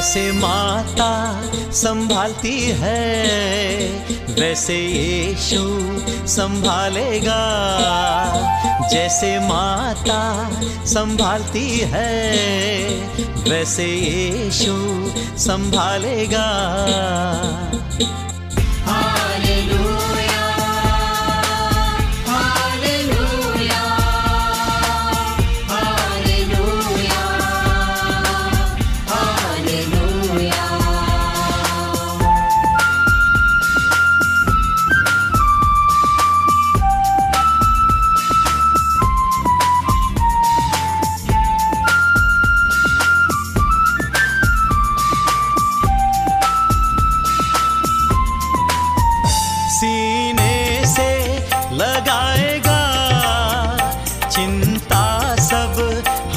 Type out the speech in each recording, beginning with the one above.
जैसे माता संभालती है वैसे यीशु संभालेगा। जैसे माता संभालती है वैसे यीशु संभालेगा।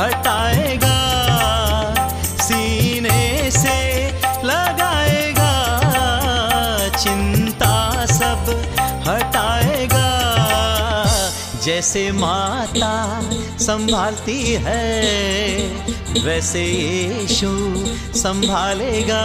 हटाएगा सीने से लगाएगा चिंता सब हटाएगा। जैसे माता संभालती है वैसे यीशु संभालेगा।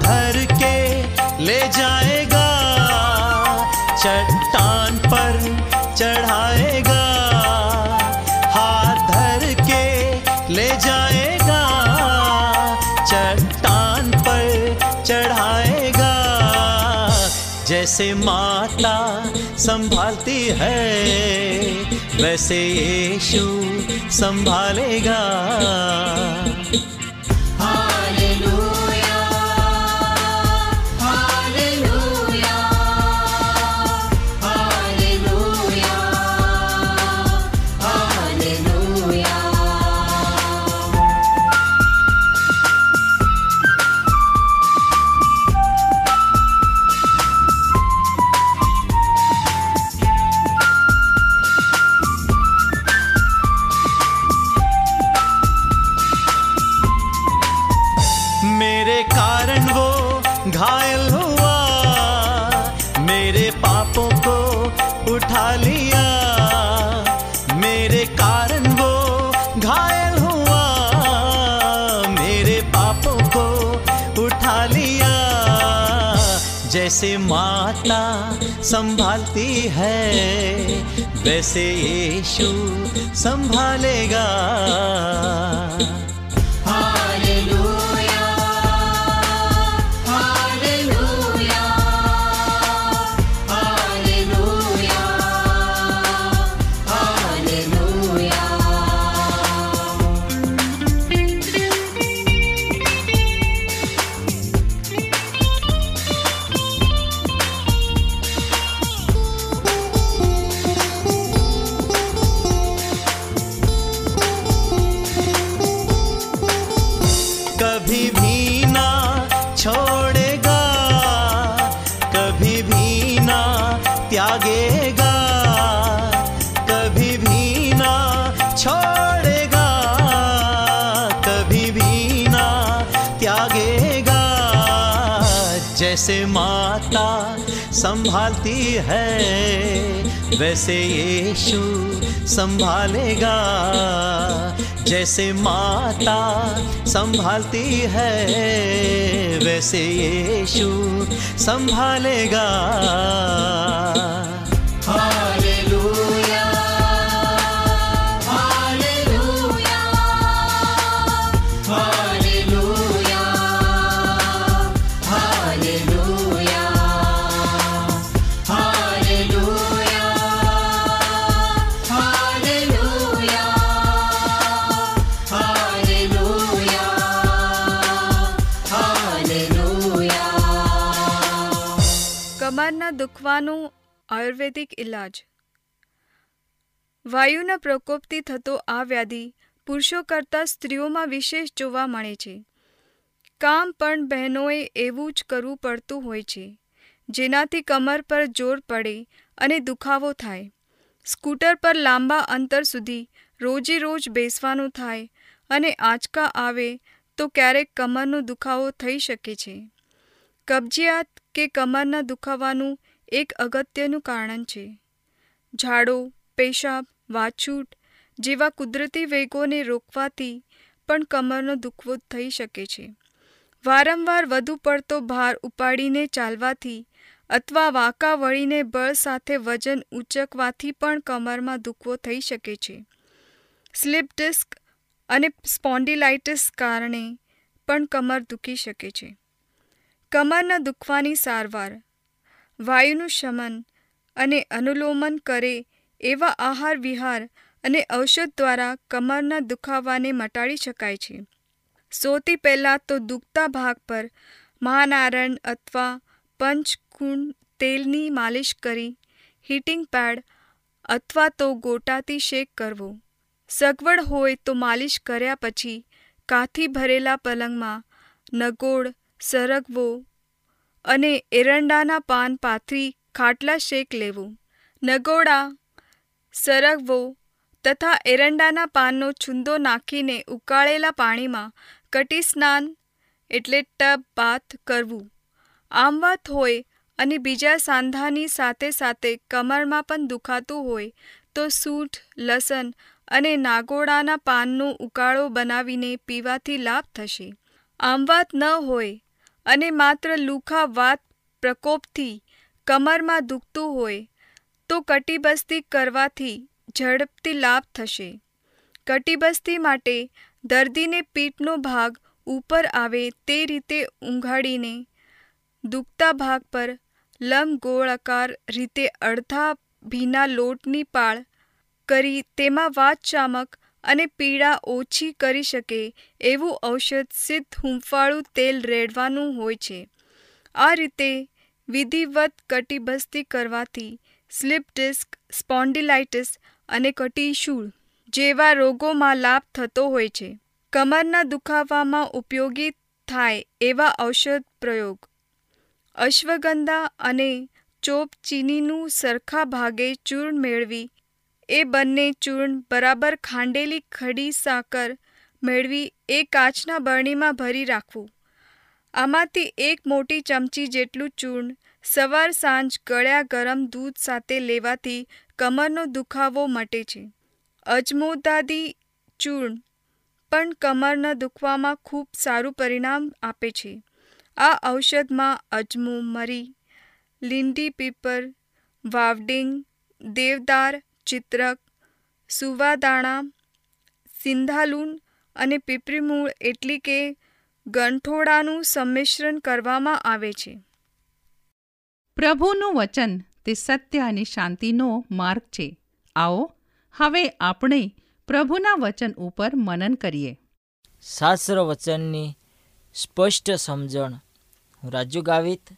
धर के ले जाएगा, चट्टान पर चढ़ाएगा, हाथ धर के ले जाएगा, चट्टान पर चढ़ाएगा। जैसे माता संभालती है, वैसे यीशु संभालेगा। घायल हुआ, मेरे पापों को उठा लिया, मेरे कारण वो घायल हुआ, मेरे पापों को उठा लिया। जैसे माता संभालती है, वैसे यीशु संभालेगा। संभालती है वैसे यीशु संभालेगा। जैसे माता संभालती है वैसे यीशु संभालेगा। આયુર્વેદિક ઇલાજ વાયુના પ્રકોપથી થતો આ વ્યાધિ પુરુષો કરતાં સ્ત્રીઓમાં વિશેષ જોવા મળે છે. કામ પણ બહેનોએ એવું જ કરવું પડતું હોય છે. જેનાથી કમર પર જોર પડે અને દુખાવો થાય. સ્કૂટર પર લાંબા અંતર સુધી રોજે રોજ બેસવાનું થાય અને આંચકા આવે તો ક્યારેક કમરનો દુખાવો થઈ શકે છે. કબજિયાત કે કમરના દુખાવાનું એક અગત્યનું કારણ છે. ઝાડો, પેશાબ, વાછૂટ જેવા કુદરતી વેગોને રોકવાથી પણ કમરનો દુખવો થઈ શકે છે. વારંવાર વધુ પડતો ભાર ઉપાડીને ચાલવાથી અથવા વાંકા વળીને બળ સાથે વજન ઉંચકવાથી પણ કમરમાં દુખવો થઈ શકે છે. સ્લીપ ડિસ્ક અને સ્પોન્ડિલાઇટિસ કારણે પણ કમર દુખી શકે છે. કમરના દુખવાની સારવાર વાયુનું શમન અને અનુલોમન કરે એવા આહાર વિહાર અને ઔષધ દ્વારા કમરના દુખાવાને મટાડી શકાય છે. સૌથી પહેલાં તો દુખતા ભાગ પર મહાનારાયણ અથવા પંચકુંડ તેલની માલિશ કરી, હીટિંગ પેડ અથવા તો ગોટાથી શેક કરવો. સગવડ હોય તો માલિશ કર્યા પછી કાથી ભરેલા પલંગમાં નગોળ સરગવો અને એરંડાના પાન પાથરી ખાટલા શેક લેવું. નગોડા, સરગવો તથા એરંડાના પાનનો છુંદો નાખીને ઉકાળેલા પાણીમાં કટી સ્નાન, એટલે ટબ, બાથ કરવું. આમ વાત હોય અને બીજા સાંધાની સાથે સાથે કમરમાં પણ દુખાતું હોય તો સૂંઠ, લસણ અને નાગોડાના પાનનો ઉકાળો બનાવીને પીવાથી લાભ થશે. આમ વાત ન હોય અને માત્ર લુખા વાત પ્રકોપથી કમરમાં દુખતું હોય, તો કટિબસ્તી કરવાથી ઝડપથી લાભ થશે. કટિબસ્તી માટે દર્દીને પીઠનો ભાગ ઉપર આવે તે રીતે ઊંઘાડીને દુખતા ભાગ પર લંબગોળાકાર રીતે અડધા ભીના લોટની પાળ કરી તેમાં વાતચામક અને પીડા ઓછી કરી શકે એવું ઔષધ સિદ્ધ હૂંફાળું તેલ રેડવાનું હોય છે. આ રીતે વિધિવત કટિબસ્તી કરવાથી સ્લીપ ડિસ્ક, સ્પોન્ડિલાઇટિસ અને કટીશૂળ જેવા રોગોમાં લાભ થતો હોય છે. કમરના દુખાવામાં ઉપયોગી થાય એવા ઔષધ પ્રયોગ. અશ્વગંધા અને ચોપ ચીનીનું સરખા ભાગે ચૂર્ણ મેળવી એ બંને ચૂર્ણ બરાબર ખાંડેલી ખડી સાકર મેળવી એ કાચના બરણીમાં ભરી રાખવું. આમાંથી એક મોટી ચમચી જેટલું ચૂર્ણ સવાર સાંજ ગળ્યા ગરમ દૂધ સાથે લેવાથી કમરનો દુખાવો મટે છે. અજમોદાદી ચૂર્ણ પણ કમરના દુખવામાં ખૂબ સારું પરિણામ આપે છે. આ ઔષધમાં અજમો, મરી લીંડી પીપર, વાવડિંગ, દેવદાર ચિત્રક સુવાદાણા સિંધાલુન અને પીપરીમૂળ એટલે કે ગંઠોડાનું સંમિશ્રણ કરવામાં આવે છે. પ્રભુનું વચન તે સત્ય અને શાંતિનો માર્ગ છે. આવો હવે આપણે પ્રભુના વચન ઉપર મનન કરીએ. શાસ્ત્ર વચનની સ્પષ્ટ સમજણ હું રાજુ ગાવિત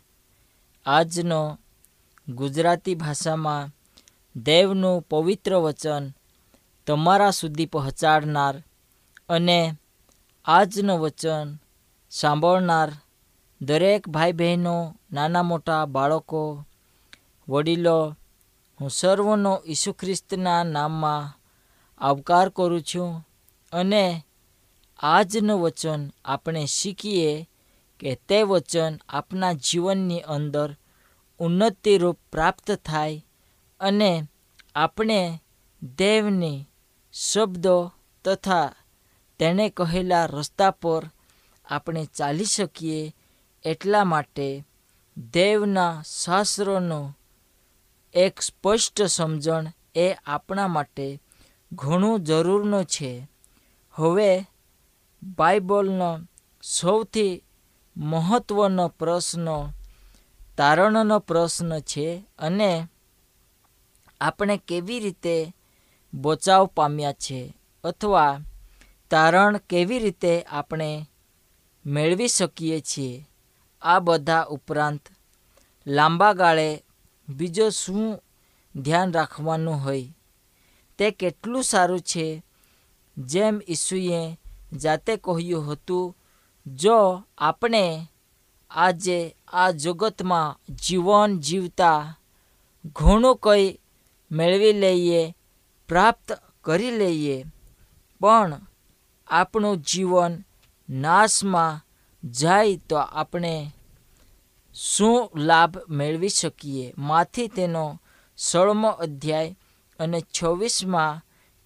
આજનો ગુજરાતી ભાષામાં દેવનું પવિત્ર વચન તમારા સુધી પહોંચાડનાર અને આજનું વચન સાંભળનાર દરેક ભાઈ બહેનો નાના મોટા બાળકો, વડીલો, હું સર્વનો ઈસુ ખ્રિસ્તના નામમાં આવકાર કરું છું અને આજનું વચન આપણે શીખીએ કે તે વચન આપણા જીવનની અંદર ઉન્નતિરૂપ પ્રાપ્ત થાય અને આપણે દેવની શબ્દો તથા તેણે કહેલા રસ્તા પર આપણે ચાલી શકીએ એટલા માટે દેવના શાસ્ત્રોનો એક સ્પષ્ટ સમજણ એ આપણા માટે ઘણું જરૂરનું છે. હવે બાઇબલનો સૌથી મહત્ત્વનો પ્રશ્ન તારણનો પ્રશ્ન છે અને આપણે કેવી રીતે બચાવ પામ્યા છે અથવા તારણ કેવી રીતે આપણે મેળવી શકીએ છીએ, આ બધા ઉપરાંત લાંબા ગાળે બીજો શું ધ્યાન રાખવાનું હોય, તે કેટલું સારું છે? જેમ ઈસુએ જાતે કહ્યું હતું, જો આપણે આજે આ જગતમાં જીવન જીવતા ઘણું કંઈ મેળવી લઈએ, પ્રાપ્ત કરી લઈએ. પણ આપણું જીવન નાશમાં જાય તો આપણે શું લાભ મેળવી શકીએ? માથી તેનો સોળમો અધ્યાય અને છવ્વીસમાં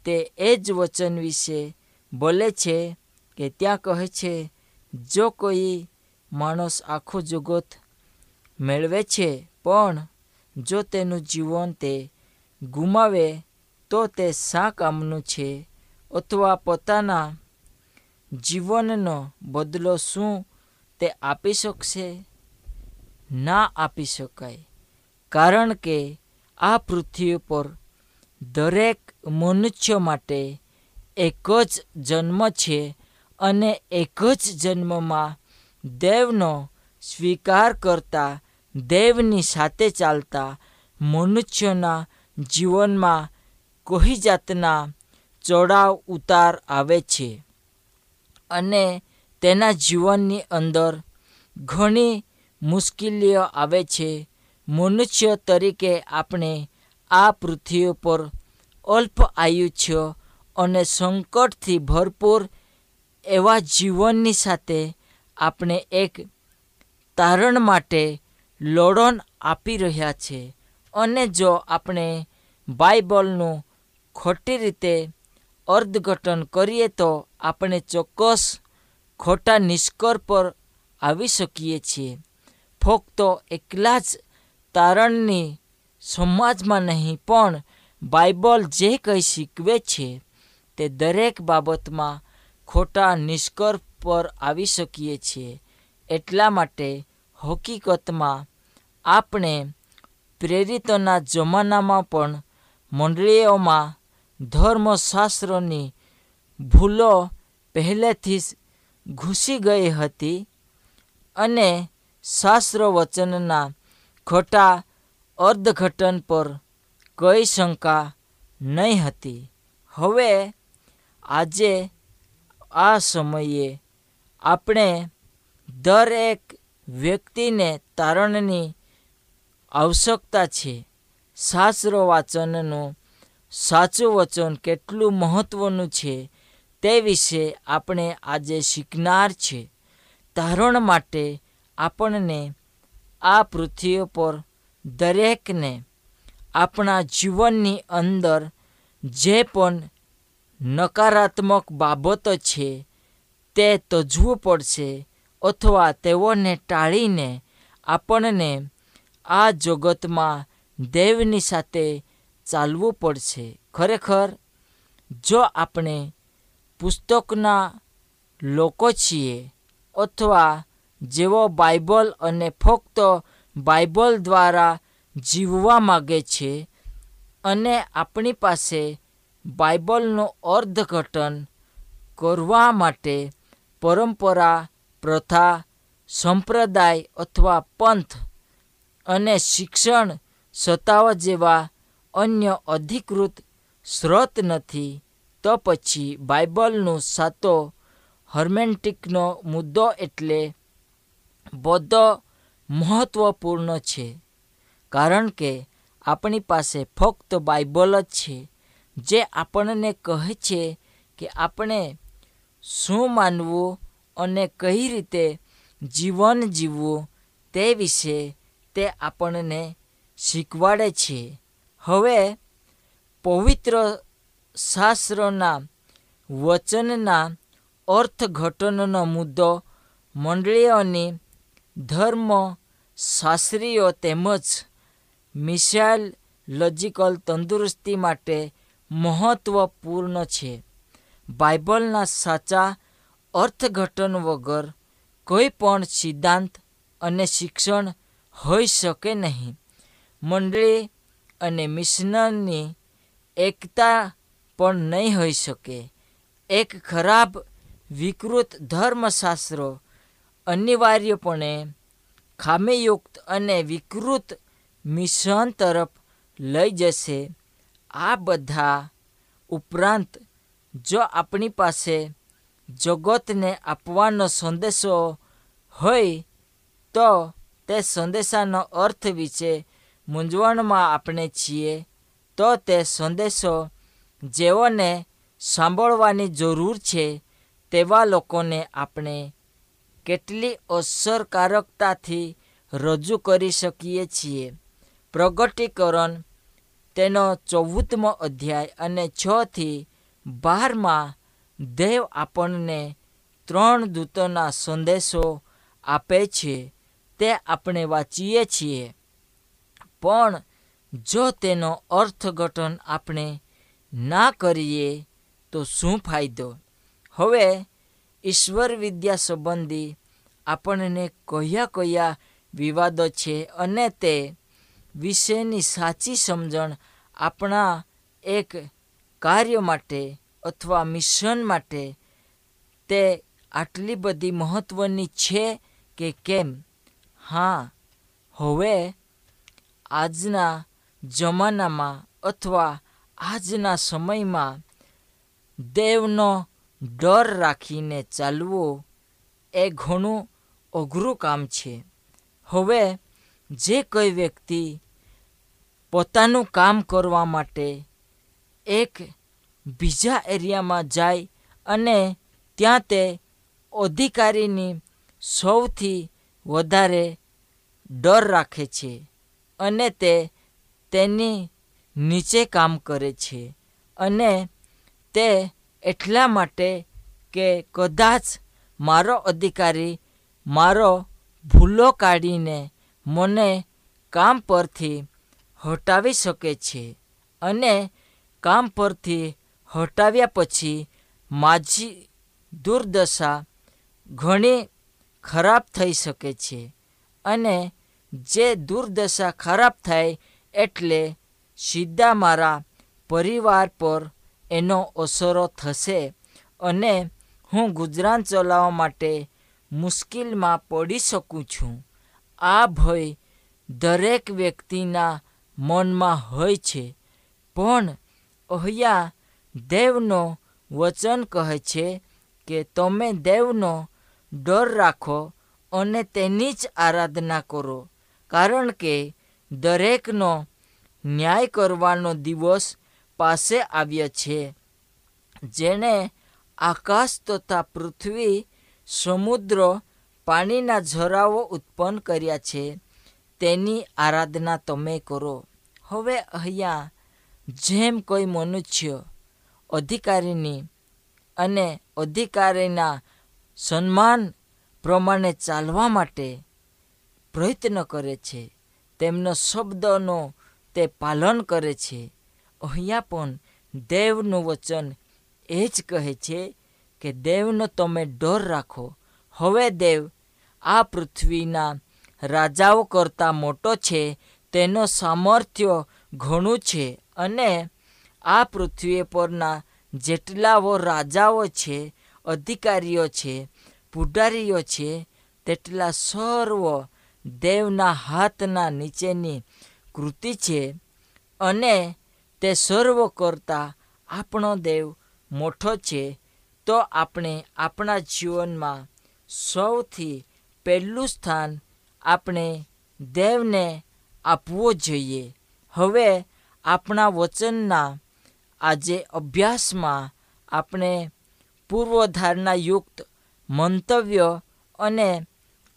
તે એ જ વચન વિશે બોલે છે કે ત્યાં કહે છે, જો કોઈ માણસ આખું જગત મેળવે છે, પણ જો તેનું જીવન તે ગુમાવે તો તે શા કામનું છે અથવા પોતાના જીવનનો બદલો શું તે આપી શકશે? ના આપી શકાય. કારણ કે આ પૃથ્વી પર દરેક મનુષ્ય માટે એક જ જન્મ છે અને એક જ જન્મમાં દેવનો સ્વીકાર કરતા દેવની સાથે ચાલતા મનુષ્યના જીવનમાં કોઈ જાતના ચડાવ ઉતાર આવે છે અને તેના જીવનની અંદર ઘણી મુશ્કેલીઓ આવે છે. મનુષ્ય તરીકે આપણે આ પૃથ્વી પર અલ્પ આયુષ્ય અને સંકટથી ભરપૂર એવા જીવનની સાથે આપણે એક તારણ માટે લોડન આપી રહ્યા છે. અને જો આપણે બાઇબલનું ખોટી રીતે અર્થઘટન કરીએ તો આપણે ચોક્કસ ખોટા નિષ્કર પર આવી શકીએ છીએ. ફક્ત એકલા જ તારણની સમાજમાં નહીં, પણ બાઇબલ જે કંઈ શીખવે છે તે દરેક બાબતમાં ખોટા નિષ્કર પર આવી શકીએ છીએ. એટલા માટે હકીકતમાં આપણે પ્રેરિતોના જમાનામાં પણ મંડળીઓમાં ધર્મશાસ્ત્રની ભૂલો પહેલેથી જ ઘૂસી ગઈ હતી અને શાસ્ત્ર વચનના ખોટા અર્થઘટન પર કઈ શંકા નહીં હતી. હવે આજે આ સમયે આપણે દરેક વ્યક્તિને તારણની આવશ્યકતા છે. શાસ્ત્ર વાચનનું સાચું વચન કેટલું મહત્ત્વનું છે તે વિશે આપણે આજે શીખનાર છે. તારણ માટે આપણને આ પૃથ્વી પર દરેકને આપણા જીવનની અંદર જે પણ નકારાત્મક બાબતો છે તે તજવું પડશે અથવા તેઓને ટાળીને આપણને આ જગતમાં દેવની સાથે ચાલવું પડશે. ખરેખર, જો આપણે પુસ્તકના લોકો છીએ અથવા જેઓ બાઇબલ અને ફક્ત બાઇબલ દ્વારા જીવવા માગે છે અને આપણી પાસે બાઇબલનું અર્થઘટન કરવા માટે પરંપરા, પ્રથા, સંપ્રદાય અથવા પંથ અને શિક્ષણ સત્તાઓ જેવા અન્ય અધિકૃત સ્રોત નથી, તો પછી બાઇબલનો સાતો હર્મેન્ટિકનો મુદ્દો એટલે બધો મહત્ત્વપૂર્ણ છે. કારણ કે આપણી પાસે ફક્ત બાઇબલ જ છે, જે આપણને કહે છે કે આપણે શું માનવું અને કઈ રીતે જીવન જીવવું તે વિશે તે આપણને શીખવાડે છે. હવે પવિત્ર શાસ્ત્રના વચનના અર્થઘટનનો મુદ્દો મંડળીઓની ધર્મ શાસ્ત્રીઓ તેમજ મિસાઇલ લોજિકલ તંદુરસ્તી માટે મહત્વપૂર્ણ છે. બાઇબલના સાચા અર્થઘટન વગર કોઈ પણ સિદ્ધાંત અને શિક્ષણ હોઈ શકે નહીં. મંડળી અને મિશનની એકતા પણ નહીં હોઈ શકે. એક ખરાબ વિકૃત ધર્મશાસ્ત્રો અનિવાર્યપણે ખામીયુક્ત અને વિકૃત મિશન તરફ લઈ જશે. આ બધા ઉપરાંત જો આપણી પાસે જગતને આપવાનો સંદેશો હોય તો તે સંદેશાનો અર્થ વિશે મૂંઝવણમાં આપણે છીએ, તો તે સંદેશો જેઓને સાંભળવાની જરૂર છે, તેવા લોકોને આપણે કેટલી અસરકારકતાથી રજૂ કરી શકીએ છીએ. પ્રગટીકરણ તેનો ચૌદમો અધ્યાય અને છથી બારમાં દેવ આપણને ત્રણ દૂતોના સંદેશો આપે છે. તે આપણે વાંચીએ છીએ. પણ જો તેનો અર્થઘટન આપણે ના કરીએ, તો શું ફાયદો? હવે ઈશ્વર વિદ્યા સંબંધી આપણને કયા કયા વિવાદો છે અને તે વિશેની સાચી સમજણ આપણા એક કાર્ય માટે અથવા મિશન માટે તે આટલી બધી મહત્ત્વની છે કે કેમ? હા, હવે આજના જમાનામાં અથવા આજના સમયમાં દેવનો ડર રાખીને ચાલવું એ ઘણું અઘરું કામ છે. હવે જે કોઈ વ્યક્તિ પોતાનું કામ કરવા માટે એક બીજા એરિયામાં જાય અને ત્યાં તે અધિકારીની સૌથી વધારે ડર રાખે છે અને તે તેની નીચે કામ કરે છે અને તે એટલા માટે કે કદાચ મારો અધિકારી મારો ભૂલો કાઢીને મને કામ પરથી હટાવી શકે છે અને કામ પરથી હટાવ્યા પછી માજી દુર્દશા ઘણી ખરાબ થઈ શકે છે અને જે દુર્દશા ખરાબ થાય એટલે સીધા મારા પરિવાર પર એનો અસરો થશે અને હું ગુજરાન ચલાવવા માટે મુશ્કેલમાં પડી શકું છું. આ ભય દરેક વ્યક્તિના મનમાં હોય છે, પણ અહીંયા દેવનો વચન કહે છે કે તમે દેવનો ડર રાખો અને તેની જ આરાધના કરો. કારણ કે દરેકનો ન્યાય કરવાનો દિવસ પાસે આવ્યો છે. જેણે આકાશ તથા પૃથ્વી, સમુદ્ર, પાણીના ઝરાઓ ઉત્પન્ન કર્યા છે. તેની આરાધના તમે કરો. હવે અહીંયા જેમ કોઈ મનુષ્ય અધિકારીની અને અધિકારીના સન્માન પ્રમાણે ચાલવા માટે પ્રયત્ન કરે છે. તેમનો શબ્દનો તે પાલન કરે છે. અહીંયા પણ દેવનું વચન એ જ કહે છે કે, દેવનો તમે ડર રાખો. હવે દેવ, આ પૃથ્વીના રાજાઓ કરતાં મોટો છે. તેનો સામર્થ્ય ઘણું છે અને આ પૃથ્વી પરના જેટલાઓ રાજાઓ છે, અધિકારીઓ છે, પુઢારીઓ છે, તેટલા સર્વ દેવના હાથના નીચેની કૃતિ છે અને તે સર્વ કરતાં આપણો દેવ મોટો છે. તો આપણે આપણા જીવનમાં સૌથી પહેલું સ્થાન આપણે દેવને આપવું જોઈએ. હવે આપણા વચનના આજે અભ્યાસમાં આપણે પૂર્વધારણાયુક્ત મંતવ્ય અને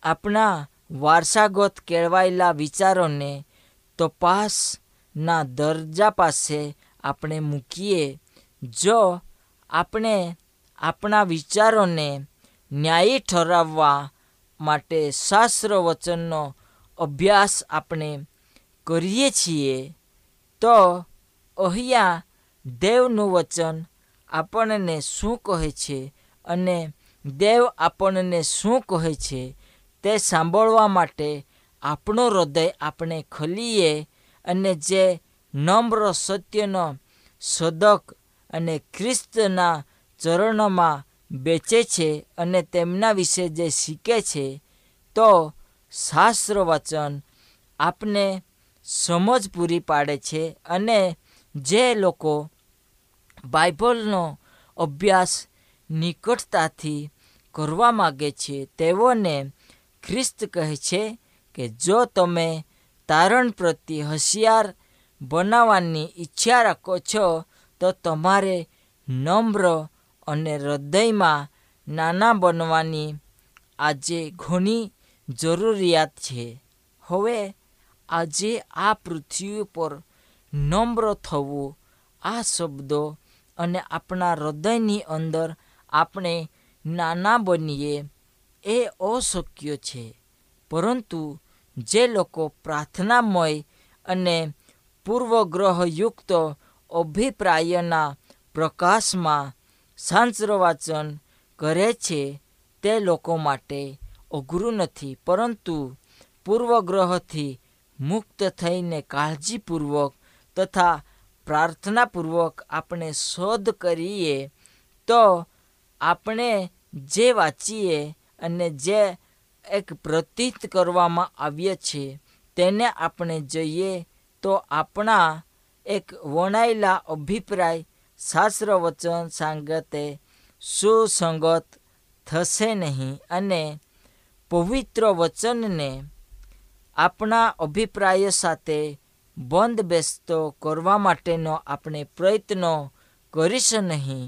આપણા વારસાગત કેળવાયેલા વિચારોને તપાસના દરજા પાસે આપણે મૂકીએ, જો આપણે આપણા વિચારોને ન્યાયી ઠરાવવા માટે શાસ્ત્ર વચનનો અભ્યાસ આપણે કરીએ છીએ, તો અહીંયા દેવનું વચન આપણને શું કહે છે અને દેવ આપણને શું કહે છે? તે સાંભળવા માટે આપણો હૃદય આપણે ખલીએ અને જે નમ્ર સત્યનો સદક અને ખ્રિસ્તના ચરણમાં બેચે છે અને તેમના વિશે જે શીખે છે, તો શાસ્ત્ર વચન આપને સમજ પૂરી પાડે છે અને જે લોકો બાઇબલનો અભ્યાસ નિકટતાથી કરવા માગે છે, તેઓને ખ્રિસ્ત કહે છે કે જો તમે તારણ પ્રત્યે હોશિયાર બનાવવાની ઈચ્છા રાખો છો, તો તમારે નમ્ર અને હૃદયમાં નાના બનવાની આજે ઘણી જરૂરિયાત છે. હવે આજે આ પૃથ્વી પર નમ્ર થવું, આ શબ્દો અને આપણા હૃદયની અંદર આપણે નાના બનીએ એ અશક્ય છે. પરંતુ જે લોકો પ્રાર્થનામય અને પૂર્વગ્રહયુક્ત અભિપ્રાયના પ્રકાશમાં શાસ્ત્ર વાચન કરે છે તે લોકો માટે અઘરું નથી. પરંતુ પૂર્વગ્રહથી મુક્ત થઈને કાળજીપૂર્વક તથા પ્રાર્થનાપૂર્વક આપણે શોધ કરીએ તો આપણે જે વાંચીએ અને જે એક પ્રતીત કરવામાં આવ્યા છે, તેને આપણે જોઈએ તો આપણા એક વણાયેલા અભિપ્રાય શાસ્ત્ર વચન સાંગતે, સુસંગત થશે નહીં અને પવિત્ર વચનને આપણા અભિપ્રાય સાથે બંધ બેસતો કરવા માટેનો આપણે પ્રયત્નો કરીશું નહીં,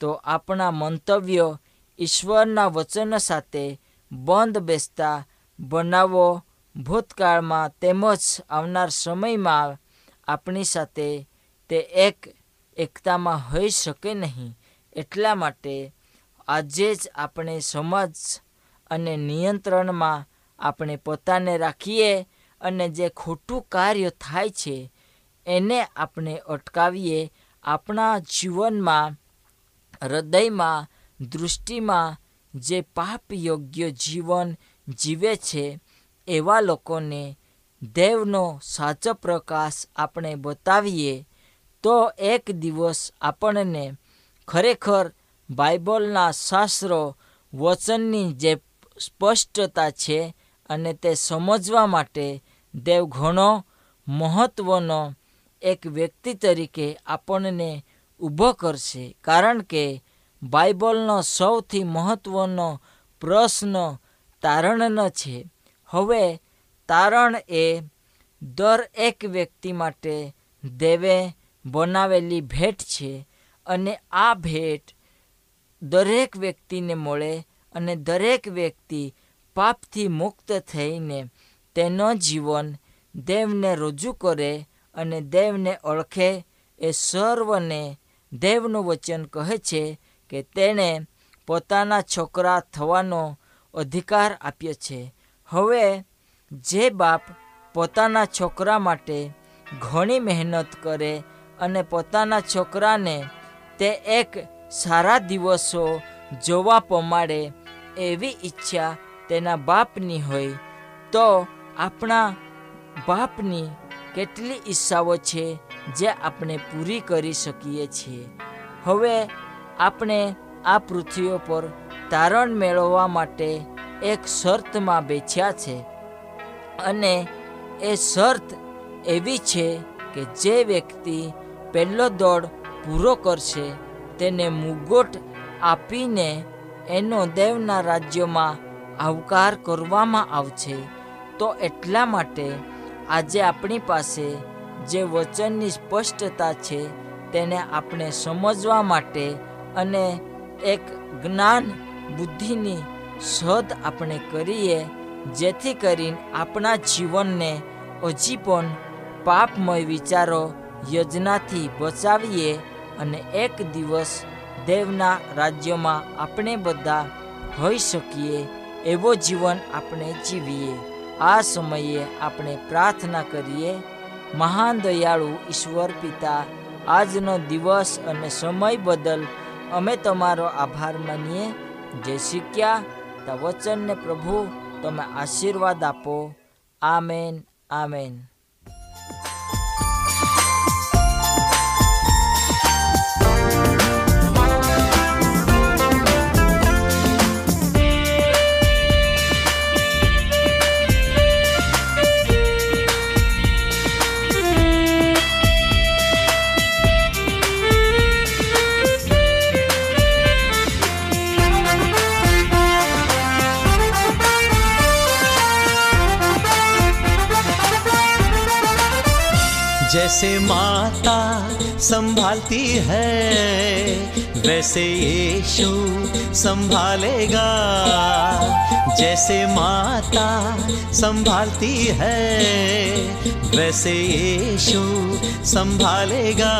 તો આપણા મંતવ્યો ઈશ્વરના વચન સાથે બંધ બેસતા બનાવો. ભૂતકાળમાં તેમજ આવનાર સમયમાં આપણી સાથે તે એક એકતામાં હોઈ શકે નહીં. એટલા માટે આજે જ આપણે સમજ અને નિયંત્રણમાં આપણે પોતાને રાખીએ અને જે ખોટું કાર્ય થાય છે, એને આપણે અટકાવીએ. આપણા જીવનમાં, હૃદયમાં દૃષ્ટિમાં જે પાપ યોગ્ય જીવન જીવે છે, એવા લોકોને દેવનો સાચો પ્રકાશ આપણે બતાવીએ, તો એક દિવસ આપણને ખરેખર બાઇબલના શાસ્ત્રો વચનની જે સ્પષ્ટતા છે અને તે સમજવા માટે દેવ ઘણો મહત્ત્વનો એક વ્યક્તિ તરીકે આપણને ઊભો કરશે. કારણ કે બાઇબલનો સૌથી મહત્ત્વનો પ્રશ્ન તારણનો છે. હવે તારણ એ દર એક વ્યક્તિ માટે દેવે બનાવેલી ભેટ છે અને આ ભેટ દરેક વ્યક્તિને મળે અને દરેક વ્યક્તિ પાપથી મુક્ત થઈને તેનો જીવન દેવને રજૂ કરે અને દેવને ઓળખે એ સર્વને દેવનું વચન કહે છે. કે તેણે પોતાના છોકરા થવાનો અધિકાર આપ્યો છે. હવે, જે બાપ પોતાના છોકરા માટે ઘણી મહેનત કરે અને પોતાના છોકરાને તે એક સારા દિવસો જોવા પમાડે એવી ઈચ્છા તેના બાપની હોય, તો આપણા બાપની કેટલી ઈચ્છાઓ છે જે આપણે પૂરી કરી શકીએ છીએ. હવે આપણે આ પૃથ્વીઓ પર તારણ મેળવવા માટે એક શરતમાં બેઠ્યા છે. અને એ શરત એવી છે કે જે વ્યક્તિ પહેલો દોડ પૂરો કરશે, તેને મુગોટ આપીને એનો દેવના રાજ્યમાં આવકાર કરવામાં આવશે. તો એટલા માટે આજે આપણી પાસે જે વચનની સ્પષ્ટતા છે, તેને આપણે સમજવા માટે અને એક જ્ઞાન બુદ્ધિની શોધ આપણે કરીએ, જેથી કરીને આપણા જીવનને હજી પણ પાપમય વિચારો, યોજનાથી બચાવીએ અને એક દિવસ દેવના રાજ્યમાં આપણે બધા હોઈ શકીએ, એવો જીવન આપણે જીવીએ. આ સમયે આપણે પ્રાર્થના કરીએ, મહાન દયાળુ ઈશ્વર પિતા, આજનો દિવસ અને સમય બદલ અમે તમારો આભાર માનીએ. જે શીખ્યા તા વચનને પ્રભુ તમે આશીર્વાદ આપો. Amen amen. जैसे माता संभालती है वैसे यीशु संभालेगा। जैसे माता संभालती है वैसे यीशु संभालेगा।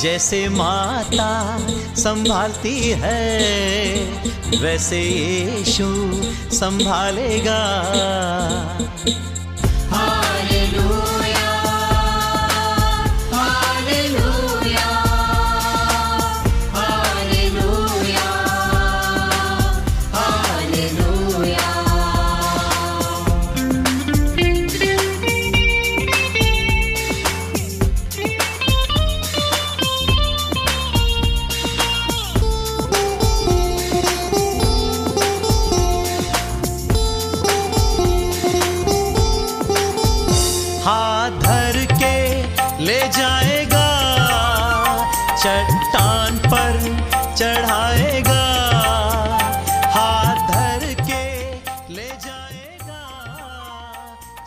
जैसे माता संभालती है वैसे यीशु संभालेगा